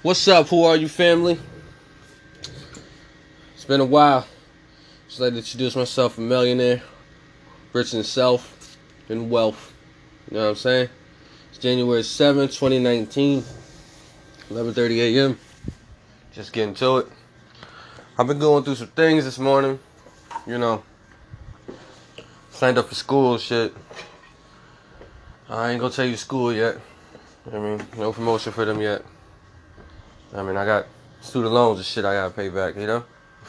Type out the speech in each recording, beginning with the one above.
What's up? Who are you, family? It's been a while. Just like to introduce myself, a millionaire, rich in self and wealth. You know what I'm saying? It's January 7th, 2019, 11:30 a.m. Just getting to it. I've been going through some things this morning. You know, signed up for school shit. I ain't gonna tell you school yet. I mean, no promotion for them yet. I mean, I got student loans and shit I gotta pay back, you know?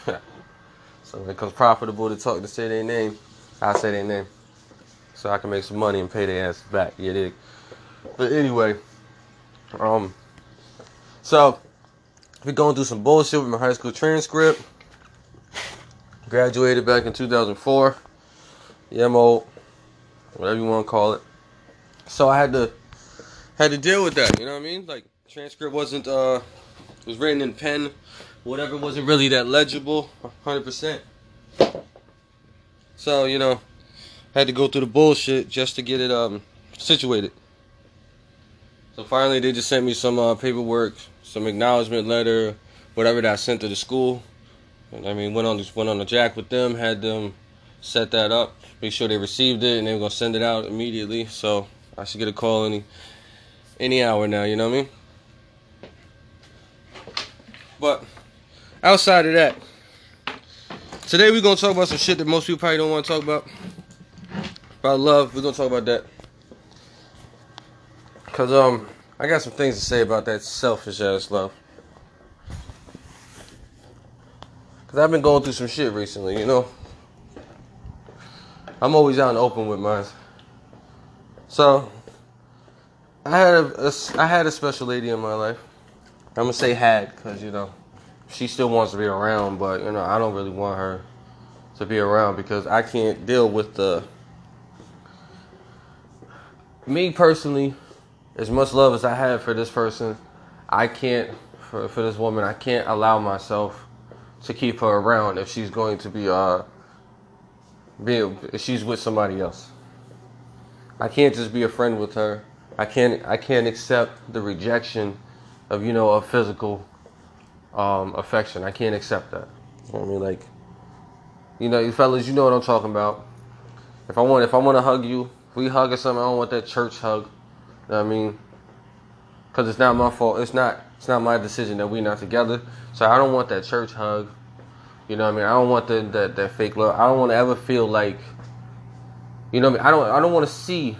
so it comes profitable to talk to say their name, I say their name. So I can make some money and pay their ass back, you dig? But anyway, um, so we're going through some bullshit with my high school transcript. Graduated back in 2004. Yeah, old. Whatever you want to call it. So I had to had to deal with that. You know what I mean? Like transcript wasn't uh was written in pen, whatever wasn't really that legible, hundred percent. So you know, had to go through the bullshit just to get it um situated. So finally, they just sent me some uh, paperwork, some acknowledgement letter, whatever that I sent to the school. And I mean, went on went on the jack with them, had them set that up, make sure they received it, and they were gonna send it out immediately. So I should get a call any any hour now. You know what I mean? But outside of that, today we're gonna talk about some shit that most people probably don't want to talk about. About love, we're gonna talk about that. Cause um, I got some things to say about that selfish ass love. Cause I've been going through some shit recently, you know. I'm always out and open with mine. So I had a, a I had a special lady in my life. I'm gonna say had, cause you know, she still wants to be around, but you know, I don't really want her to be around because I can't deal with the. Me personally, as much love as I have for this person, I can't for for this woman. I can't allow myself to keep her around if she's going to be uh. Be if she's with somebody else. I can't just be a friend with her. I can't I can't accept the rejection of you know of physical um, affection. I can't accept that. You know I mean, like, you know, you fellas, you know what I'm talking about. If I want, if I want to hug you, if we hug or something, I don't want that church hug. You know what I mean? Because it's not my fault. It's not. It's not my decision that we're not together. So I don't want that church hug. You know what I mean? I don't want the, that that fake love. I don't want to ever feel like. You know what I mean? I don't. I don't want to see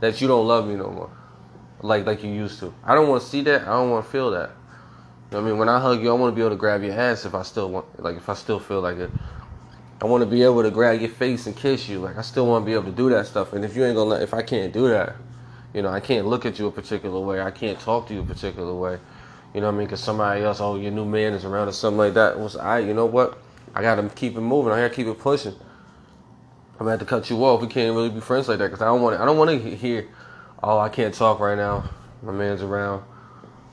that you don't love me no more like like you used to. I don't want to see that. I don't want to feel that. You know what I mean? When I hug you, I want to be able to grab your ass if I still want, like if I still feel like it. I want to be able to grab your face and kiss you. Like I still want to be able to do that stuff. And if you ain't gonna, let, if I can't do that, you know, I can't look at you a particular way. I can't talk to you a particular way. You know what I mean? Because somebody else, oh, your new man is around or something like that. Was I? You know what? I gotta keep it moving. I gotta keep it pushing. I'm gonna have to cut you off. We can't really be friends like that because I don't want. I don't want to hear oh, I can't talk right now. My man's around.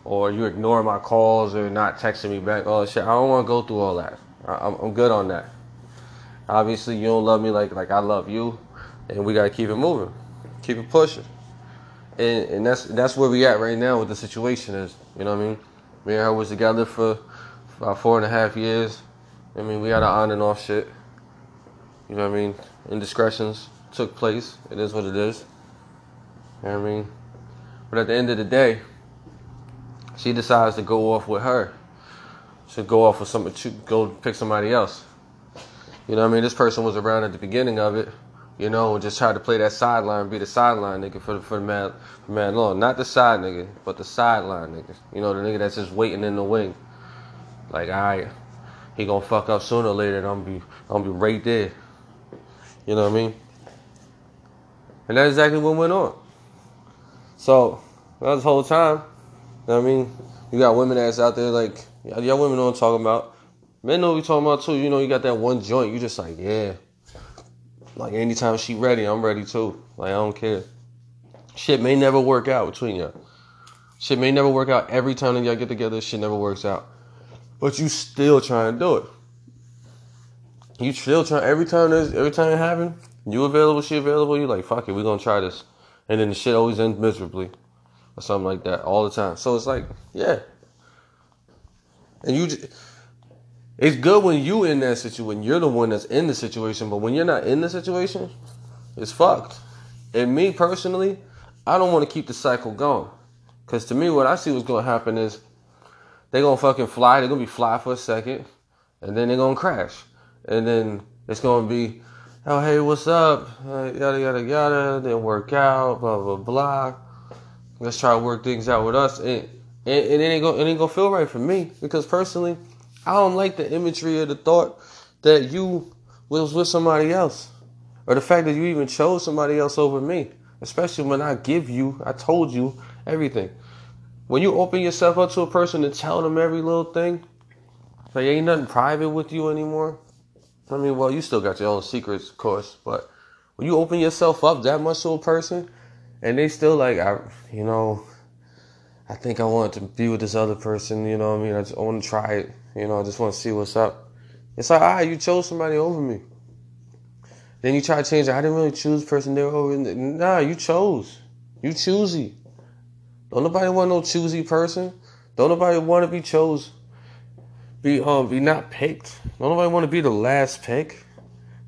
Or you ignore my calls or not texting me back. That shit. I don't want to go through all that. I'm, I'm good on that. Obviously, you don't love me like like I love you, and we gotta keep it moving, keep it pushing. And and that's that's where we at right now with the situation is. You know what I mean? Me and her was together for about four and a half years. I mean, we had an on and off shit. You know what I mean? Indiscretions took place. It is what it is. You know what I mean? But at the end of the day, she decides to go off with her. She go off with somebody, to go pick somebody else. You know what I mean? This person was around at the beginning of it, you know, and just tried to play that sideline, be the sideline nigga for the, for the mad, for mad long. Not the side nigga, but the sideline nigga. You know, the nigga that's just waiting in the wing. Like, alright, he gonna fuck up sooner or later, and I'm be, I'm be right there. You know what I mean? And that's exactly what went on. So that this whole time, you know what I mean, you got women that's out there like y'all women know what I'm talking about. Men know what we talking about too. You know, you got that one joint. You just like, yeah. Like anytime she ready, I'm ready too. Like I don't care. Shit may never work out between y'all. Shit may never work out every time that y'all get together. Shit never works out. But you still trying to do it. You still trying every time there's every time it happen, you available, she available, you like, fuck it, we gonna try this and then the shit always ends miserably or something like that all the time. So it's like, yeah, And you, it's good when you in that situation. When you're the one that's in the situation, but when you're not in the situation, it's fucked. And me personally, I don't want to keep the cycle going. Cause to me, what I see what's gonna happen is they're gonna fucking fly. They're gonna be fly for a second, and then they're gonna crash, and then it's gonna be, oh hey, what's up? Uh, yada yada yada. Then work out, blah blah blah. Let's try to work things out with us, and and, and it ain't gonna it ain't gonna feel right for me because personally, I don't like the imagery of the thought that you was with somebody else, or the fact that you even chose somebody else over me. Especially when I give you, I told you everything. When you open yourself up to a person and tell them every little thing, like ain't nothing private with you anymore. I mean, well, you still got your own secrets, of course, but when you open yourself up that much to a person, and they still like, I, you know, I think I want to be with this other person. You know, I mean, I just want to try it. You know, I just want to see what's up. It's like, ah, you chose somebody over me. Then you try to change it. I didn't really choose person they were over. Nah, you chose. You choosy. Don't nobody want no choosy person. Don't nobody want to be chose. Be um be not picked. Don't nobody want to be the last pick.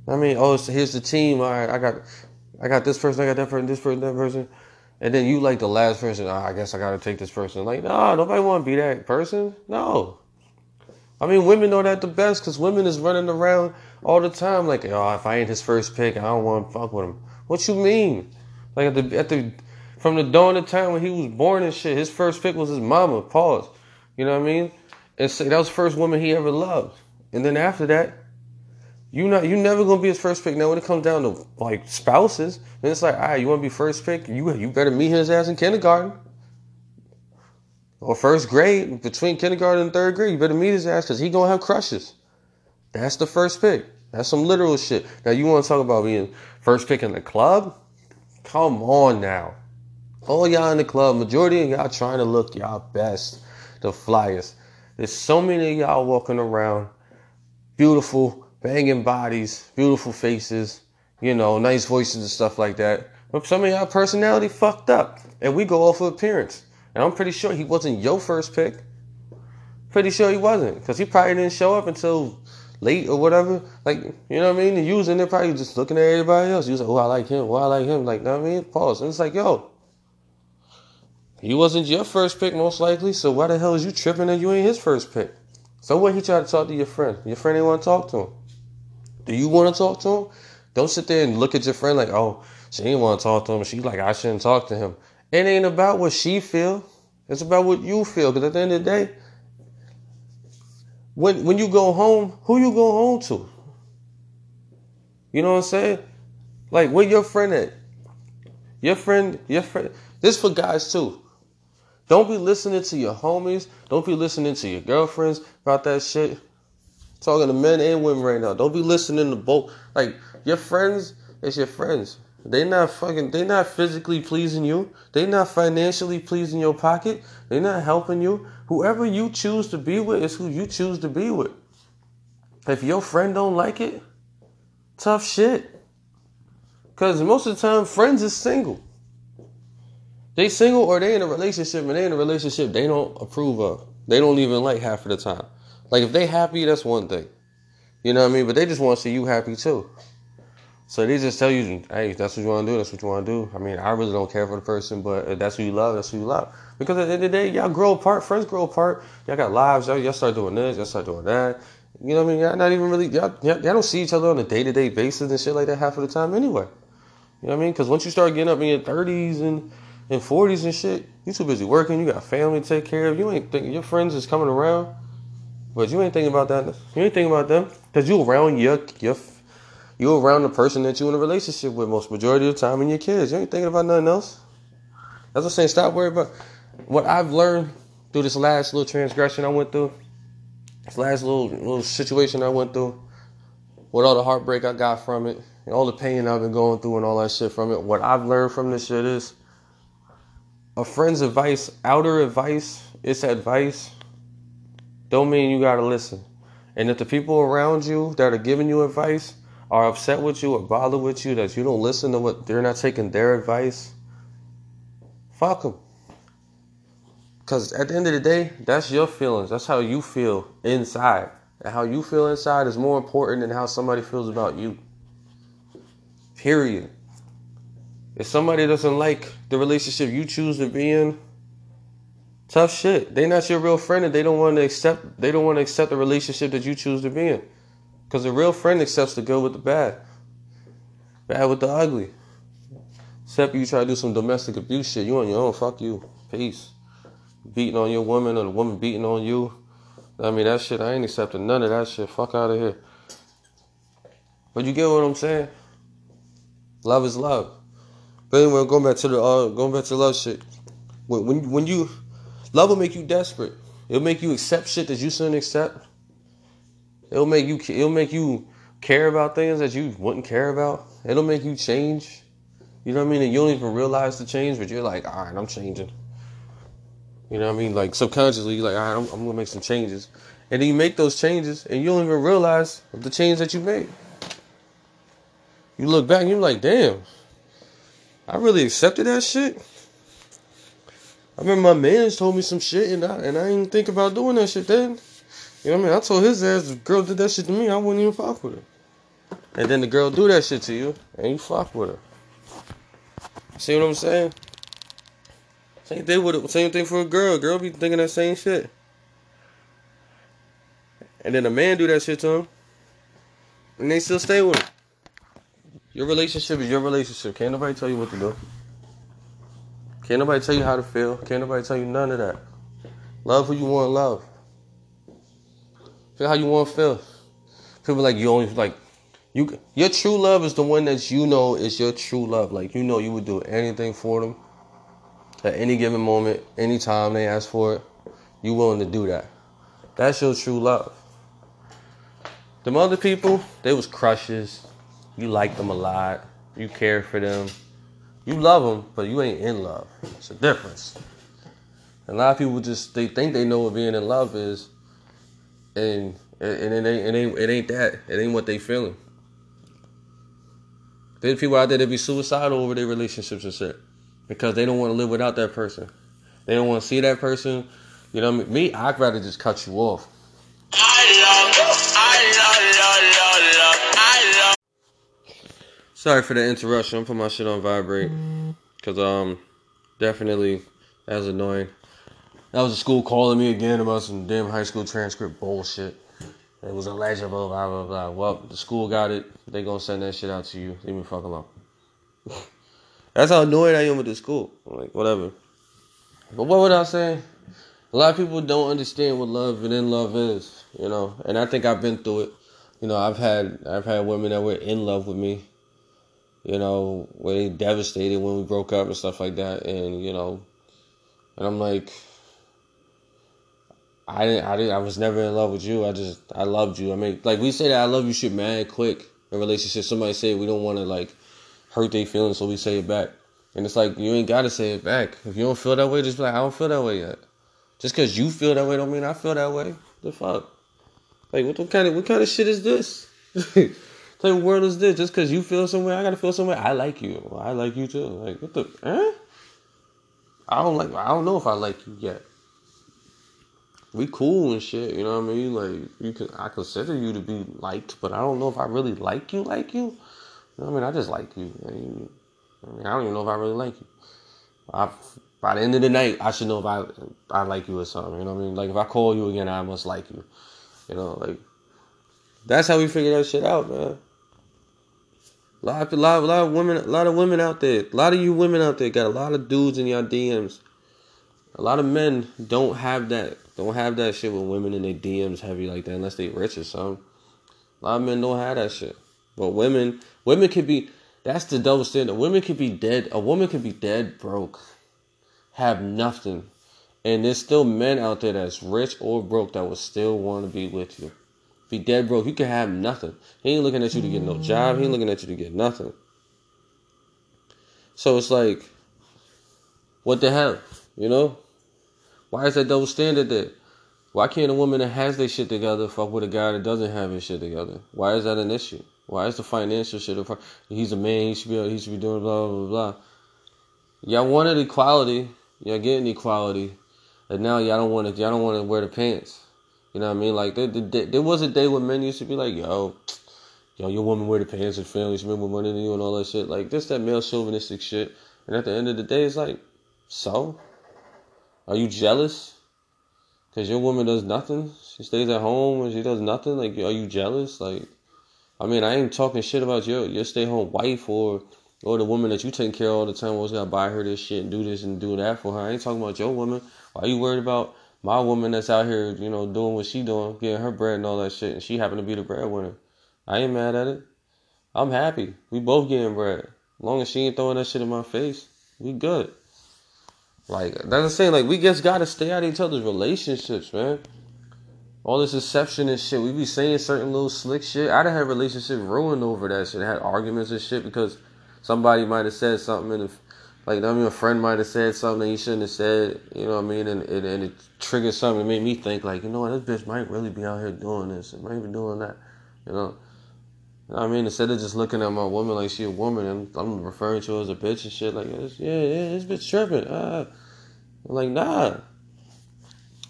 I mean, oh, so here's the team. All right, I got, I got this person. I got that person. This person. That person. And then you like the last person. Oh, I guess I got to take this person. Like, no, nobody want to be that person. No. I mean, women know that the best because women is running around all the time like, oh, if I ain't his first pick, I don't want to fuck with him. What you mean? Like at the at the from the dawn of time when he was born and shit, his first pick was his mama. Pause. You know what I mean? And so that was the first woman he ever loved. And then after that, you not you never gonna be his first pick. Now when it comes down to like spouses, then it's like, all right, you wanna be first pick? You you better meet his ass in kindergarten. Or first grade, between kindergarten and third grade, you better meet his ass because he gonna have crushes. That's the first pick. That's some literal shit. Now you wanna talk about being first pick in the club? Come on now. All y'all in the club, majority of y'all trying to look y'all best, the flyers. There's so many of y'all walking around, beautiful, banging bodies, beautiful faces, you know, nice voices and stuff like that. But some of y'all personality fucked up. And we go off of appearance. And I'm pretty sure he wasn't your first pick. Pretty sure he wasn't. Because he probably didn't show up until late or whatever. Like, you know what I mean? And you was in there probably just looking at everybody else. You was like, oh, I like him. Oh, I like him. Like, you know what I mean? Pause. And it's like, yo, he wasn't your first pick, most likely. So why the hell is you tripping that you ain't his first pick? So what? he tried to talk to your friend, your friend ain't want to talk to him. Do you want to talk to him? Don't sit there and look at your friend like, oh, she ain't want to talk to him. She like, I shouldn't talk to him. It ain't about what she feel. It's about what you feel. Because at the end of the day, when when you go home, who you go home to? You know what I'm saying? Like where your friend at? Your friend, your friend. This for guys too. Don't be listening to your homies. Don't be listening to your girlfriends about that shit. talking to men and women right now. Don't be listening to both. Like your friends, it's your friends. They not fucking. They not physically pleasing you. They not financially pleasing your pocket. They not helping you. Whoever you choose to be with is who you choose to be with. If your friend don't like it, tough shit. Cause most of the time, friends is single. They single or they in a relationship and they in a relationship they don't approve of. They don't even like half of the time. Like if they happy, that's one thing. You know what I mean? But they just want to see you happy too. So they just tell you, hey, that's what you want to do. That's what you want to do. I mean, I really don't care for the person, but if that's who you love, that's who you love. Because at the end of the day, y'all grow apart. Friends grow apart. Y'all got lives. Y'all, y'all start doing this. Y'all start doing that. You know what I mean? Y'all not even really, y'all, y'all, y'all don't see each other on a day to day basis and shit like that half of the time anyway. You know what I mean? Because once you start getting up in your 30s and in 40s and shit, you too busy working, you got family to take care of, you ain't thinking your friends is coming around, but you ain't thinking about that. You ain't thinking about them because you around your your you around the person that you in a relationship with most majority of the time and your kids. You ain't thinking about nothing else. That's what I'm saying. Stop worrying about what I've learned through this last little transgression I went through, this last little little situation I went through, with all the heartbreak I got from it, and all the pain I've been going through and all that shit from it. What I've learned from this shit is a friend's advice, outer advice, it's advice, don't mean you gotta listen. And if the people around you that are giving you advice are upset with you or bothered with you that you don't listen to what they're not taking their advice, fuck them. Because at the end of the day, that's your feelings. That's how you feel inside. And how you feel inside is more important than how somebody feels about you. Period. If somebody doesn't like the relationship you choose to be in, tough shit. They not your real friend and they don't want to accept they don't want to accept the relationship that you choose to be in. Because a real friend accepts the good with the bad. Bad with the ugly. Except you try to do some domestic abuse shit. You on your own. Fuck you. Peace. Beating on your woman or the woman beating on you. I mean, that shit, I ain't accepting none of that shit. Fuck out of here. But you get what I'm saying? Love is love. But anyway, going back to the uh, going back to love shit. When when when you love will make you desperate. It'll make you accept shit that you shouldn't accept. It'll make you it'll make you care about things that you wouldn't care about. It'll make you change. You know what I mean? And you don't even realize the change, but you're like, all right, I'm changing. You know what I mean? Like subconsciously, you're like, all right, I'm, I'm gonna make some changes. And then you make those changes, and you don't even realize the change that you made. You look back, and you're like, damn, I really accepted that shit. I remember my man told me some shit, and I and I didn't think about doing that shit then. You know what I mean? I told his ass, the girl did that shit to me, I wouldn't even fuck with her. And then the girl do that shit to you, and you fuck with her. See what I'm saying? Same thing with same thing for a girl. Girl be thinking that same shit. And then a man do that shit to him. And they still stay with him. Your relationship is your relationship. Can't nobody tell you what to do. Can't nobody tell you how to feel. Can't nobody tell you none of that. Love who you want to love. Feel how you want to feel. People like you only like you. Your true love is the one that you know is your true love. Like you know you would do anything for them at any given moment, anytime they ask for it. You willing to do that. That's your true love. Them other people, they was crushes. You like them a lot. You care for them. You love them, but you ain't in love. It's a difference. A lot of people just they think they know what being in love is, and and it ain't it ain't, it ain't that. It ain't what they feeling. There's people out there that be suicidal over their relationships and shit because they don't want to live without that person. They don't want to see that person. You know what I mean? Me, I'd rather just cut you off. Sorry for the interruption. I'm putting my shit on vibrate because um definitely that was annoying. That was a school calling me again about some damn high school transcript bullshit. It was illegible, blah blah blah. Well, the school got it. They gonna send that shit out to you. Leave me fuck alone. That's how annoyed I am with the school. like whatever. But what would I say? A lot of people don't understand what love and in love is, you know. And I think I've been through it. You know, I've had I've had women that were in love with me. You know, where they devastated when we broke up and stuff like that. And you know, and I'm like, I didn't, I didn't, I was never in love with you. I just, I loved you. I mean, like we say that I love you shit mad quick in relationships. Somebody say we don't want to like hurt their feelings, so we say it back. And it's like you ain't gotta say it back. If you don't feel that way, just be like, I don't feel that way yet. Just cause you feel that way don't mean I feel that way. The fuck? Like what, kind of what kind of shit is this? what of world is this? Just cause you feel somewhere, I gotta feel somewhere. I like you. I like you too. Like what the eh? I don't like I don't know if I like you yet. We cool and shit, you know what I mean? Like you can I consider you to be liked, but I don't know if I really like you like you. You know what I mean? I just like you. I mean, I don't even know if I really like you. I, by the end of the night, I should know if I I like you or something. You know what I mean? Like if I call you again, I must like you. You know, like that's how we figure that shit out, man. A lot, a lot, a lot of women, a lot of women out there. A lot of you women out there got a lot of dudes in your DMs. A lot of men don't have that. Don't have that shit with women in their DMs heavy like that unless they rich or something. A lot of men don't have that shit. But women, women can be. That's the double standard. Women can be dead. A woman can be dead broke, have nothing, and there's still men out there that's rich or broke that would still want to be with you. Be dead broke. You can have nothing. He ain't looking at you to get no job. He ain't looking at you to get nothing. So it's like, what the hell? You know? Why is that double standard there? Why can't a woman that has their shit together fuck with a guy that doesn't have his shit together? Why is that an issue? Why is the financial shit? He's a man. He should be. He should be doing blah blah blah. Y'all wanted equality. Y'all getting equality. and now, y'all don't want to. Y'all don't want to wear the pants. You know what I mean? Like there, there, there was a day when men used to be like, "Yo, yo, your woman wear the pants and families men with money than you and all that shit." Like this, that male chauvinistic shit. And at the end of the day, it's like, so, are you jealous? Cause your woman does nothing. She stays at home and she does nothing. Like, are you jealous? Like, I mean, I ain't talking shit about your your stay home wife or or the woman that you take care of all the time. Always gotta buy her this shit and do this and do that for her. I ain't talking about your woman. Why you worried about my woman that's out here, you know, doing what she doing, getting her bread and all that shit, and she happen to be the breadwinner? I ain't mad at it. I'm happy. We both getting bread. As long as she ain't throwing that shit in my face, we good. Like that's the saying. Like we just gotta stay out of each other's relationships, man. All this deception and shit. We be saying certain little slick shit. I done had relationships ruined over that shit. I had arguments and shit because somebody might have said something like I mean a friend might have said something he shouldn't have said, you know what I mean, and, and, and it triggered something that made me think like, you know what, this bitch might really be out here doing this and might be doing that, you know. I mean, instead of just looking at my woman like she a woman and I'm referring to her as a bitch and shit, like, yeah, yeah, this bitch tripping. Uh, I'm like, nah.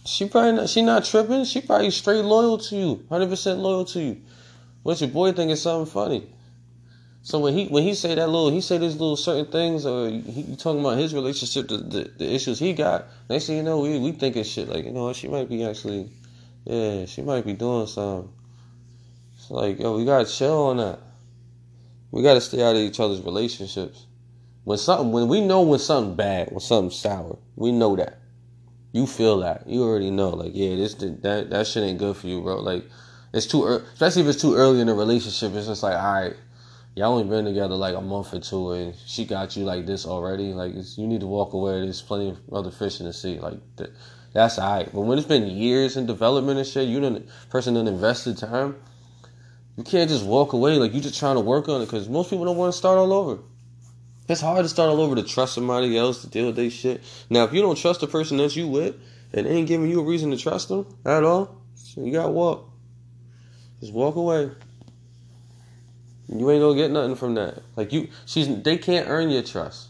She probably not, she not tripping. She probably straight loyal to you, hundred percent loyal to you. What your boy think is something funny. So when he when he say that little he say these little certain things or he, he talking about his relationship the, the, the issues he got next thing you know we we thinking shit like you know she might be actually yeah she might be doing something. It's like yo we gotta chill on that. We gotta stay out of each other's relationships. When something when we know when something bad when something sour we know that. You feel that. You already know like yeah this that that shit ain't good for you bro. Like it's too early especially if it's too early in the relationship it's just like all right y'all only been together like a month or two, and she got you like this already. Like you need to walk away. There's plenty of other fish in the sea. Like that, that's alright. But when it's been years in development and shit, you done person done invested time. You can't just walk away like you just trying to work on it because most people don't want to start all over. It's hard to start all over to trust somebody else to deal with their shit. Now, if you don't trust the person that you with and ain't giving you a reason to trust them at all, so you gotta walk. Just walk away. You ain't gonna get nothing from that. Like you, she's they can't earn your trust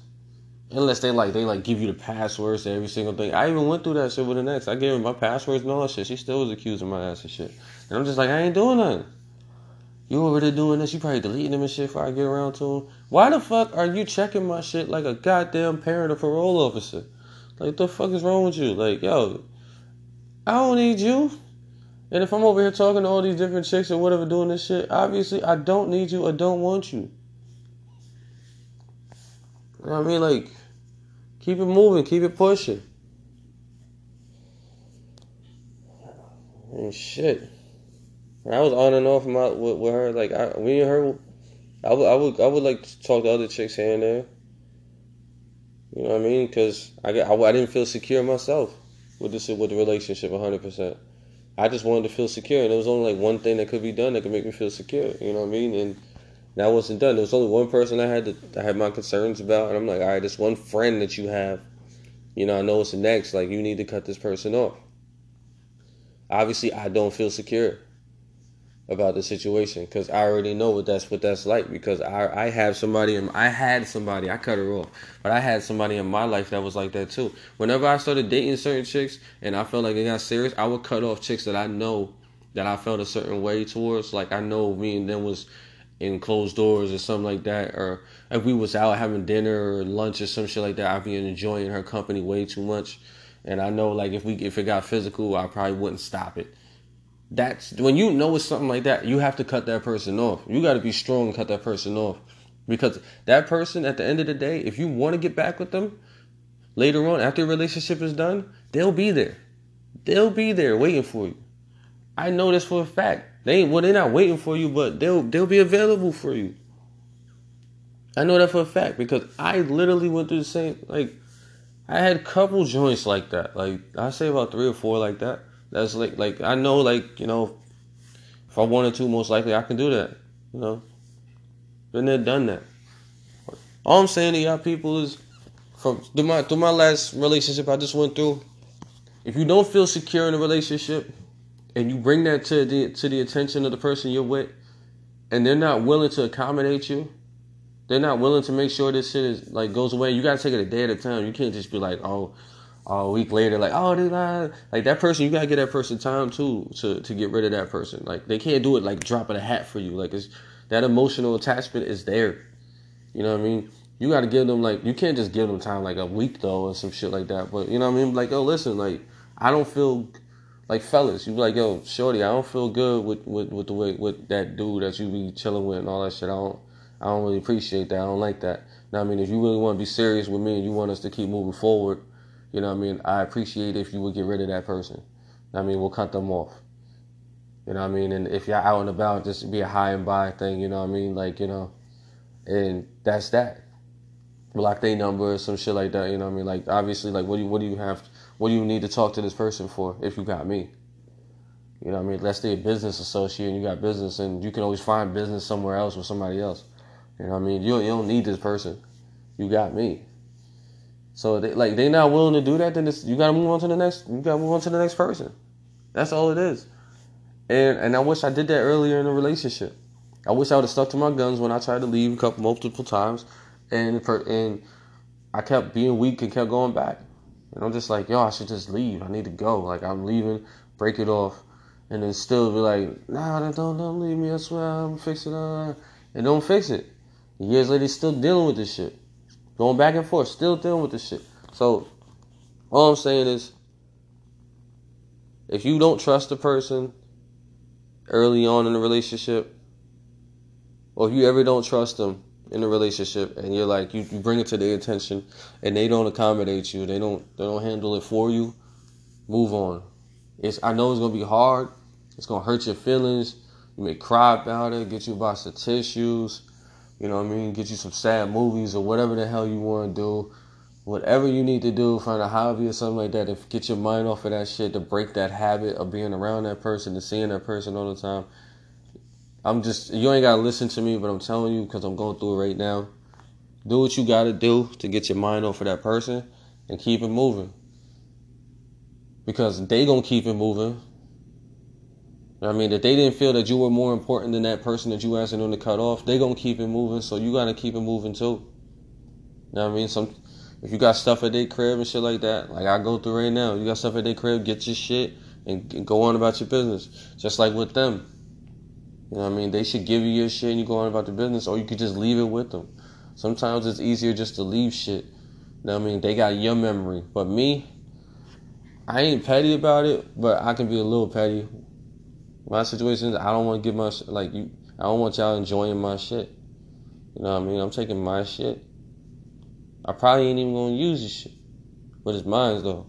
unless they like they like give you the passwords to every single thing. I even went through that shit with an ex. I gave her my passwords and all that shit. She still was accusing my ass of shit, and I'm just like I ain't doing nothing. You over there doing this? You probably deleting them and shit before I get around to them. Why the fuck are you checking my shit like a goddamn parent or parole officer? Like the fuck is wrong with you? Like yo, I don't need you. And if I'm over here talking to all these different chicks or whatever doing this shit, obviously I don't need you. I don't want you. you know I mean, like, keep it moving, keep it pushing. And shit. I was on and off my, with, with her. Like, I, me and her, I would, I would, I would like to talk to other chicks here and there. You know what I mean? Because I, I, I didn't feel secure myself with this with the relationship 100 percent. I just wanted to feel secure, and there was only like one thing that could be done that could make me feel secure. You know what I mean? And that wasn't done. There was only one person I had to I had my concerns about, and I'm like, all right, this one friend that you have, you know, I know it's the next. Like, you need to cut this person off. Obviously, I don't feel secure about the situation because I already know what that's what that's like because I I have somebody in I had somebody I cut her off but I had somebody in my life that was like that too. Whenever I started dating certain chicks and I felt like it got serious, I would cut off chicks that I know that I felt a certain way towards. Like I know me and them was in closed doors or something like that, or if we was out having dinner or lunch or some shit like that, I'd be enjoying her company way too much. And I know like if we if it got physical, I probably wouldn't stop it that's when you know it's something like that, you have to cut that person off. You got to be strong and cut that person off. Because that person, at the end of the day, if you want to get back with them later on, after your relationship is done, they'll be there. They'll be there waiting for you. I know this for a fact. They well, they're not waiting for you, but they'll they'll be available for you. I know that for a fact because I literally went through the same like I had a couple joints like that. Like I say about three or four like that. That's like like I know like you know, if I wanted to, most likely I can do that. You know, been there, done that. All I'm saying to y'all people is, from through my through my last relationship I just went through, if you don't feel secure in a relationship, and you bring that to the to the attention of the person you're with, and they're not willing to accommodate you, they're not willing to make sure this shit is like goes away. You gotta take it a day at a time. You can't just be like, oh, a week later, like, oh, they lied. Like that person, you gotta give that person time too to to get rid of that person. Like they can't do it like dropping a hat for you. Like it's that emotional attachment is there. You know what I mean? You gotta give them like you can't just give them time like a week though or some shit like that. But you know what I mean? Like, oh, listen, like I don't feel like fellas. You be like, yo, shorty, I don't feel good with with, with the way with that dude that you be chilling with and all that shit. I don't I don't really appreciate that. I don't like that. Now I mean, if you really want to be serious with me and you want us to keep moving forward you know what I mean? I appreciate if you would get rid of that person. I mean, we'll cut them off. You know what I mean? And if you're out and about, just be a hi and bye thing, you know what I mean? Like, you know, and that's that. Block their number or some shit like that, you know what I mean? Like, obviously, like, what do you, what do you have, what do you need to talk to this person for if you got me? You know what I mean? Let's say a business associate and you got business and you can always find business somewhere else with somebody else. You know what I mean? You, you don't need this person. You got me. So they like they not willing to do that, then you gotta move on to the next. You gotta move on to the next person. That's all it is. And and I wish I did that earlier in the relationship. I wish I would have stuck to my guns when I tried to leave a couple multiple times, and for, and I kept being weak and kept going back. And I'm just like, yo, I should just leave. I need to go. Like I'm leaving, break it off, and then still be like, nah, don't don't leave me. I swear I'm fixing it. And don't fix it. Years later, still dealing with this shit. Going back and forth, still dealing with this shit. So, all I'm saying is, if you don't trust a person early on in the relationship, or if you ever don't trust them in a relationship, and you're like you, you bring it to their attention, and they don't accommodate you, they don't they don't handle it for you, move on. It's I know it's gonna be hard. It's gonna hurt your feelings. You may cry about it, get you a box of tissues, you know what I mean? Get you some sad movies or whatever the hell you want to do. Whatever you need to do, find a hobby or something like that to get your mind off of that shit, to break that habit of being around that person, to seeing that person all the time. I'm just, you ain't got to listen to me, but I'm telling you because I'm going through it right now. Do what you got to do to get your mind off of that person and keep it moving. Because they going to keep it moving I mean, if they didn't feel that you were more important than that person that you asking them to cut off, they gonna keep it moving. So you gotta keep it moving too. You know what I mean? Some if you got stuff at their crib and shit like that, like I go through right now, you got stuff at their crib, get your shit and, and go on about your business. Just like with them. You know what I mean? They should give you your shit and you go on about the business, or you could just leave it with them. Sometimes it's easier just to leave shit. You know what I mean? They got your memory. But me, I ain't petty about it, but I can be a little petty my situation is I don't want to give my like you. I don't want y'all enjoying my shit. You know what I mean? I'm taking my shit. I probably ain't even gonna use this shit, but it's mine though.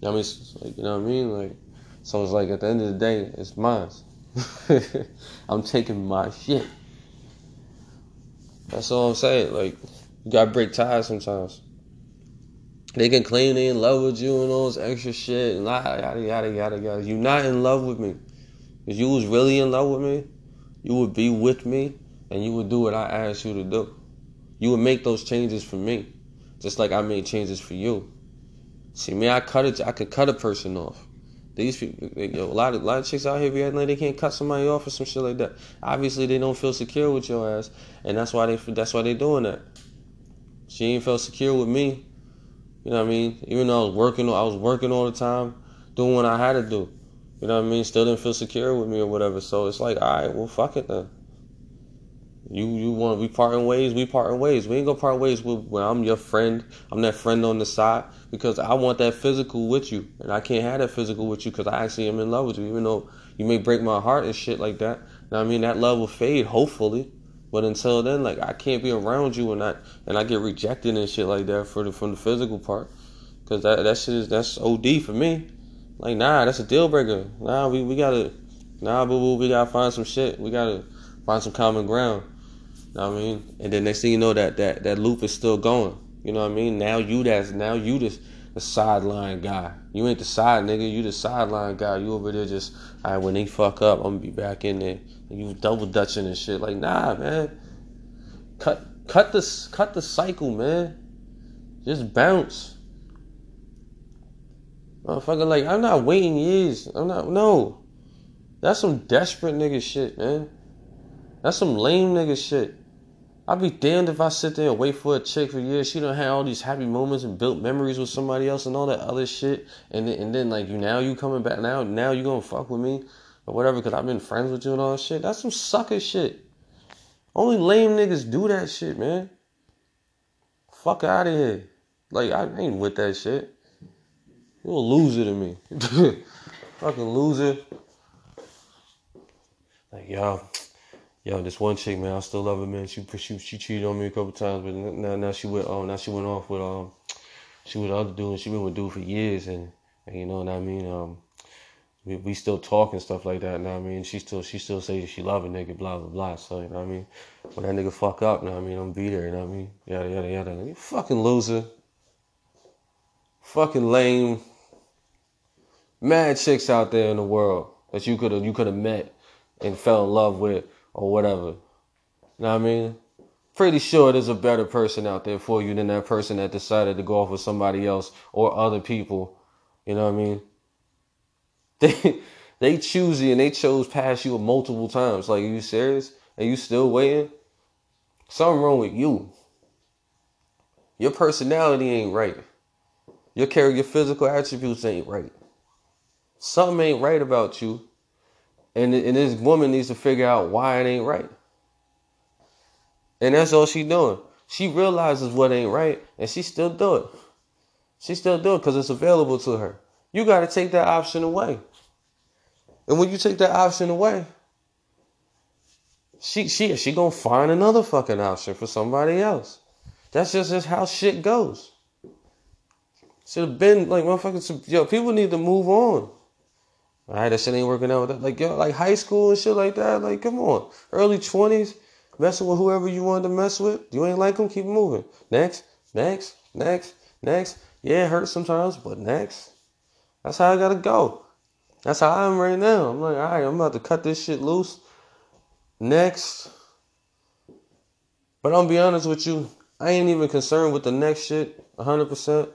You know I mean, like, you know what I mean? Like, so it's like at the end of the day, it's mine. I'm taking my shit. That's all I'm saying. Like, you gotta break ties sometimes. They can claim they in love with you and all this extra shit and yada yada yada yada yada. You not in love with me. If you was really in love with me, you would be with me and you would do what I asked you to do. You would make those changes for me, just like I made changes for you. See, me, I cut it. I could cut a person off. These people, yo, a lot of a lot of chicks out here be acting like they can't cut somebody off or some shit like that. Obviously, they don't feel secure with your ass, and that's why they that's why they doing that. She ain't felt secure with me. You know what I mean? Even though I was working, I was working all the time, doing what I had to do. You know what I mean? Still didn't feel secure with me or whatever. So it's like, all right, well, fuck it then. You you want we parting ways? We parting ways. We ain't gonna part ways with when I'm your friend. I'm that friend on the side because I want that physical with you, and I can't have that physical with you because I actually am in love with you. Even though you may break my heart and shit like that. Know I mean? That love will fade, hopefully. But until then, like I can't be around you and I and I get rejected and shit like that for the from the physical part, because that that shit is that's OD for me. Like, nah, that's a deal breaker. Nah, we, we gotta, nah, boo boo, we gotta find some shit. We gotta find some common ground. You know what I mean? And then next thing you know, that that that loop is still going. You know what I mean? Now you that's now you the the sideline guy. You ain't the side nigga. You the sideline guy. You over there just, all right, when they fuck up, I'm gonna be back in there. And you double dutching and shit. Like, nah, man. Cut cut the cut the cycle, man. Just bounce. Motherfucker, like, I'm not waiting years. I'm not, no. That's some desperate nigga shit, man. That's some lame nigga shit. I'd be damned if I sit there and wait for a chick for years. She don't have all these happy moments and built memories with somebody else and all that other shit. And then, and then like you now you coming back now now you gonna fuck with me or whatever because I've been friends with you and all that shit. That's some sucker shit. Only lame niggas do that shit, man. Fuck out of here. Like I ain't with that shit. You a loser to me. Fucking loser. Like yo yo, this one chick, man, I still love her, man. She she she cheated on me a couple times, but now now she went um now she went off with um she with other dude, she been with dude for years, and, and you know what I mean. Um, we, we still talk and stuff like that. Now I mean, she still she still says she love a nigga, blah blah blah. So you know what I mean. When that nigga fuck up, you know what I mean, I'm be there. You know what I mean. Yada yada yada. You fucking loser. Fucking lame. Mad chicks out there in the world that you could have you could have met and fell in love with or whatever. You know what I mean? Pretty sure there's a better person out there for you than that person that decided to go off with somebody else or other people. You know what I mean? They they choose you and they chose past you multiple times. Like, are you serious? Are you still waiting? Something wrong with you. Your personality ain't right. Your character, your physical attributes ain't right. Something ain't right about you and, and this woman needs to figure out why it ain't right. And that's all she doing. She realizes what ain't right, and she still do it. She still do it because it's available to her. You got to take that option away. And when you take that option away, she she she gonna find another fucking option for somebody else. That's just, just how shit goes. Should have been like motherfuckers. Yo, people need to move on. All right, that shit ain't working out. Like yo, like high school and shit like that. Like, come on, early twenties, messing with whoever you wanted to mess with. You ain't like them, keep moving. Next, next, next, next. Yeah, it hurts sometimes, but next. That's how I gotta go. That's how I am right now. I'm like, all right, I'm about to cut this shit loose. Next. But I'm gonna be honest with you, I ain't even concerned with the next shit 100%.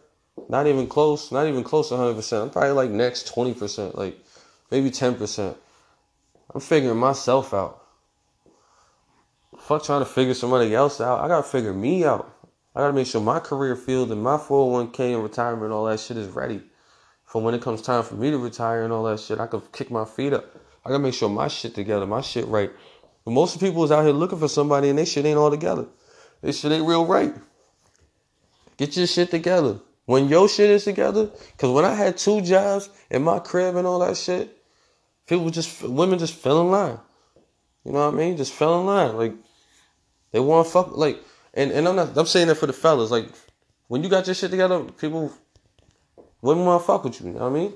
Not even close. Not even close to 100%. I'm probably like next 20%. Like, maybe 10%. I'm figuring myself out. Fuck trying to figure somebody else out. I gotta figure me out. I gotta make sure my career field and my 401k and retirement and all that shit is ready. For when it comes time for me to retire and all that shit, I can kick my feet up. I gotta make sure my shit together, my shit right. But most people is out here looking for somebody and they shit ain't all together. This shit ain't real right. Get your shit together. When your shit is together, cause when I had two jobs in my crib and all that shit, People just women just fell in line. You know what I mean? Just fell in line. Like they want to fuck like and, and I'm not I'm saying that for the fellas. Like when you got your shit together, people women want to fuck with you, you know what I mean?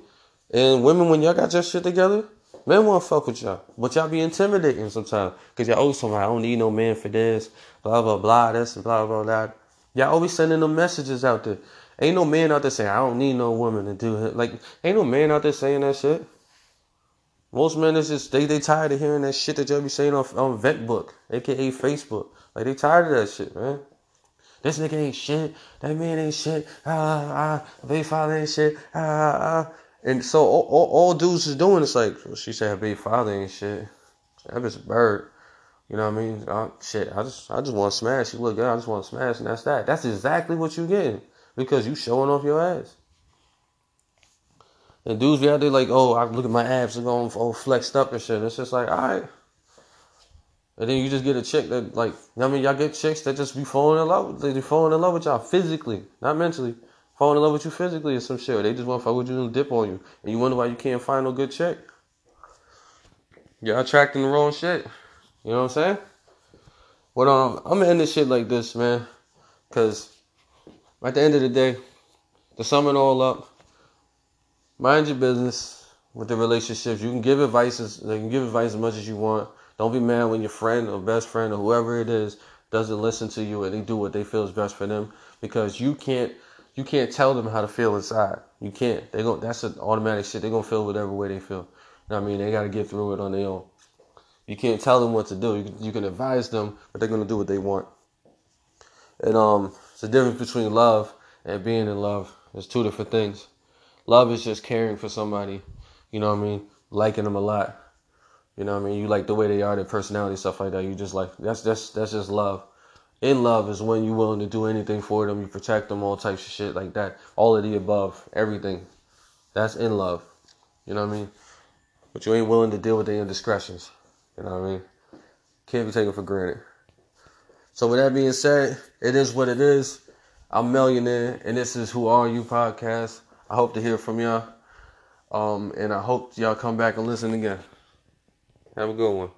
And women when y'all got your shit together, men want to fuck with y'all. But y'all be intimidating sometimes. Cause y'all always talking I don't need no man for this, blah blah blah, this and blah blah blah. Y'all always sending them messages out there. Ain't no man out there saying I don't need no woman to do it. Like ain't no man out there saying that shit. Most men is just they they tired of hearing that shit that y'all be saying on on VentBook, aka Facebook. Like they tired of that shit, man. This nigga ain't shit. That man ain't shit. Ah ah. Baby father ain't shit. Ah ah. And so all, all, all dudes is doing is like she said her baby father ain't shit. That bitch a bird. You know what I mean? Uh, shit. I just I just want to smash. You look good. I just want to smash, and that's that. That's exactly what you getting because you showing off your ass. And dudes be out there like, oh, I look at my abs, they're going all flexed up and shit. It's just like, all right. And then you just get a chick that like, I mean, y'all get chicks that just be falling in love. They be falling in love with y'all physically, not mentally. Falling in love with you physically or some shit. They just want to fuck with you and dip on you. And you wonder why you can't find no good chick. You're attracting the wrong shit. You know what I'm saying? But um, I'm gonna end this shit like this, man. Cause at the end of the day, to sum it all up, mind your business with the relationships. You can give advice as you can give advice as much as you want. Don't be mad when your friend or best friend or whoever it is doesn't listen to you and they do what they feel is best for them because you can't you can't tell them how to feel inside. You can't. They go that's an automatic shit. They're gonna feel whatever way they feel. You know what I mean? They gotta get through it on their own. You can't tell them what to do. You can, you can advise them, but they're gonna do what they want. And um, it's the difference between love and being in love. There's two different things. Love is just caring for somebody, you know what I mean? Liking them a lot. You know what I mean? You like the way they are, their personality, stuff like that. You just like that's that's that's just love. In love is when you're willing to do anything for them, you protect them, all types of shit like that. All of the above, everything. That's in love. You know what I mean? But you ain't willing to deal with their indiscretions. You know what I mean? Can't be taken for granted. So with that being said, it is what it is. I'm Millionaire, and this is Who Are You podcast. I hope to hear from y'all. Um, and I hope y'all come back and listen again. Have a good one.